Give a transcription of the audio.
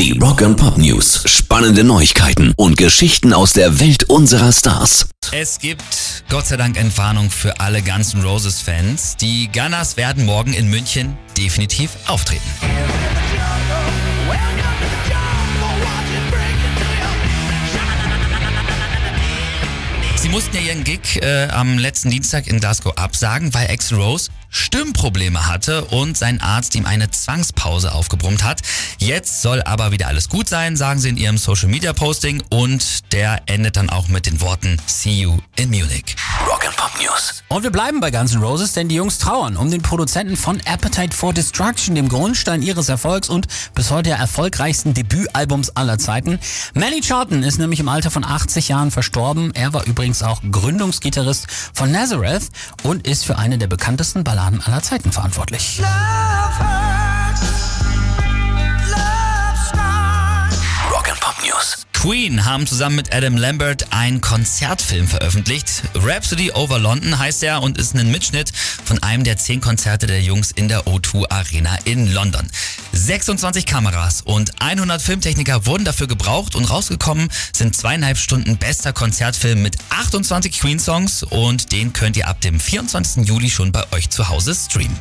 Die Rock and Pop News. Spannende Neuigkeiten und Geschichten aus der Welt unserer Stars. Es gibt Gott sei Dank Entwarnung für alle Guns N' Roses Fans. Die Gunners werden morgen in München definitiv auftreten. Sie mussten ja ihren Gig äh, am letzten Dienstag in Glasgow absagen, weil Axl Rose Stimmprobleme hatte und sein Arzt ihm eine Zwangspause aufgebrummt hat. Jetzt soll aber wieder alles gut sein, sagen sie in ihrem Social Media Posting und der endet dann auch mit den Worten See you in Munich. Rock and Pop News. Und wir bleiben bei Guns N' Roses, denn die Jungs trauern um den Produzenten von Appetite for Destruction, dem Grundstein ihres Erfolgs und bis heute erfolgreichsten Debütalbums aller Zeiten. Manny Charlton ist nämlich im Alter von 80 Jahren verstorben. Er war übrigens auch Gründungsgitarrist von Nazareth und ist für eine der bekanntesten Balladen aller Zeiten verantwortlich. Rock and Pop News. Queen haben zusammen mit Adam Lambert einen Konzertfilm veröffentlicht. Rhapsody Over London heißt er und ist ein Mitschnitt von einem der zehn Konzerte der Jungs in der O2 Arena in London. 26 Kameras und 100 Filmtechniker wurden dafür gebraucht und rausgekommen sind zweieinhalb Stunden bester Konzertfilm mit 28 Queen-Songs und den könnt ihr ab dem 24. Juli schon bei euch zu Hause streamen.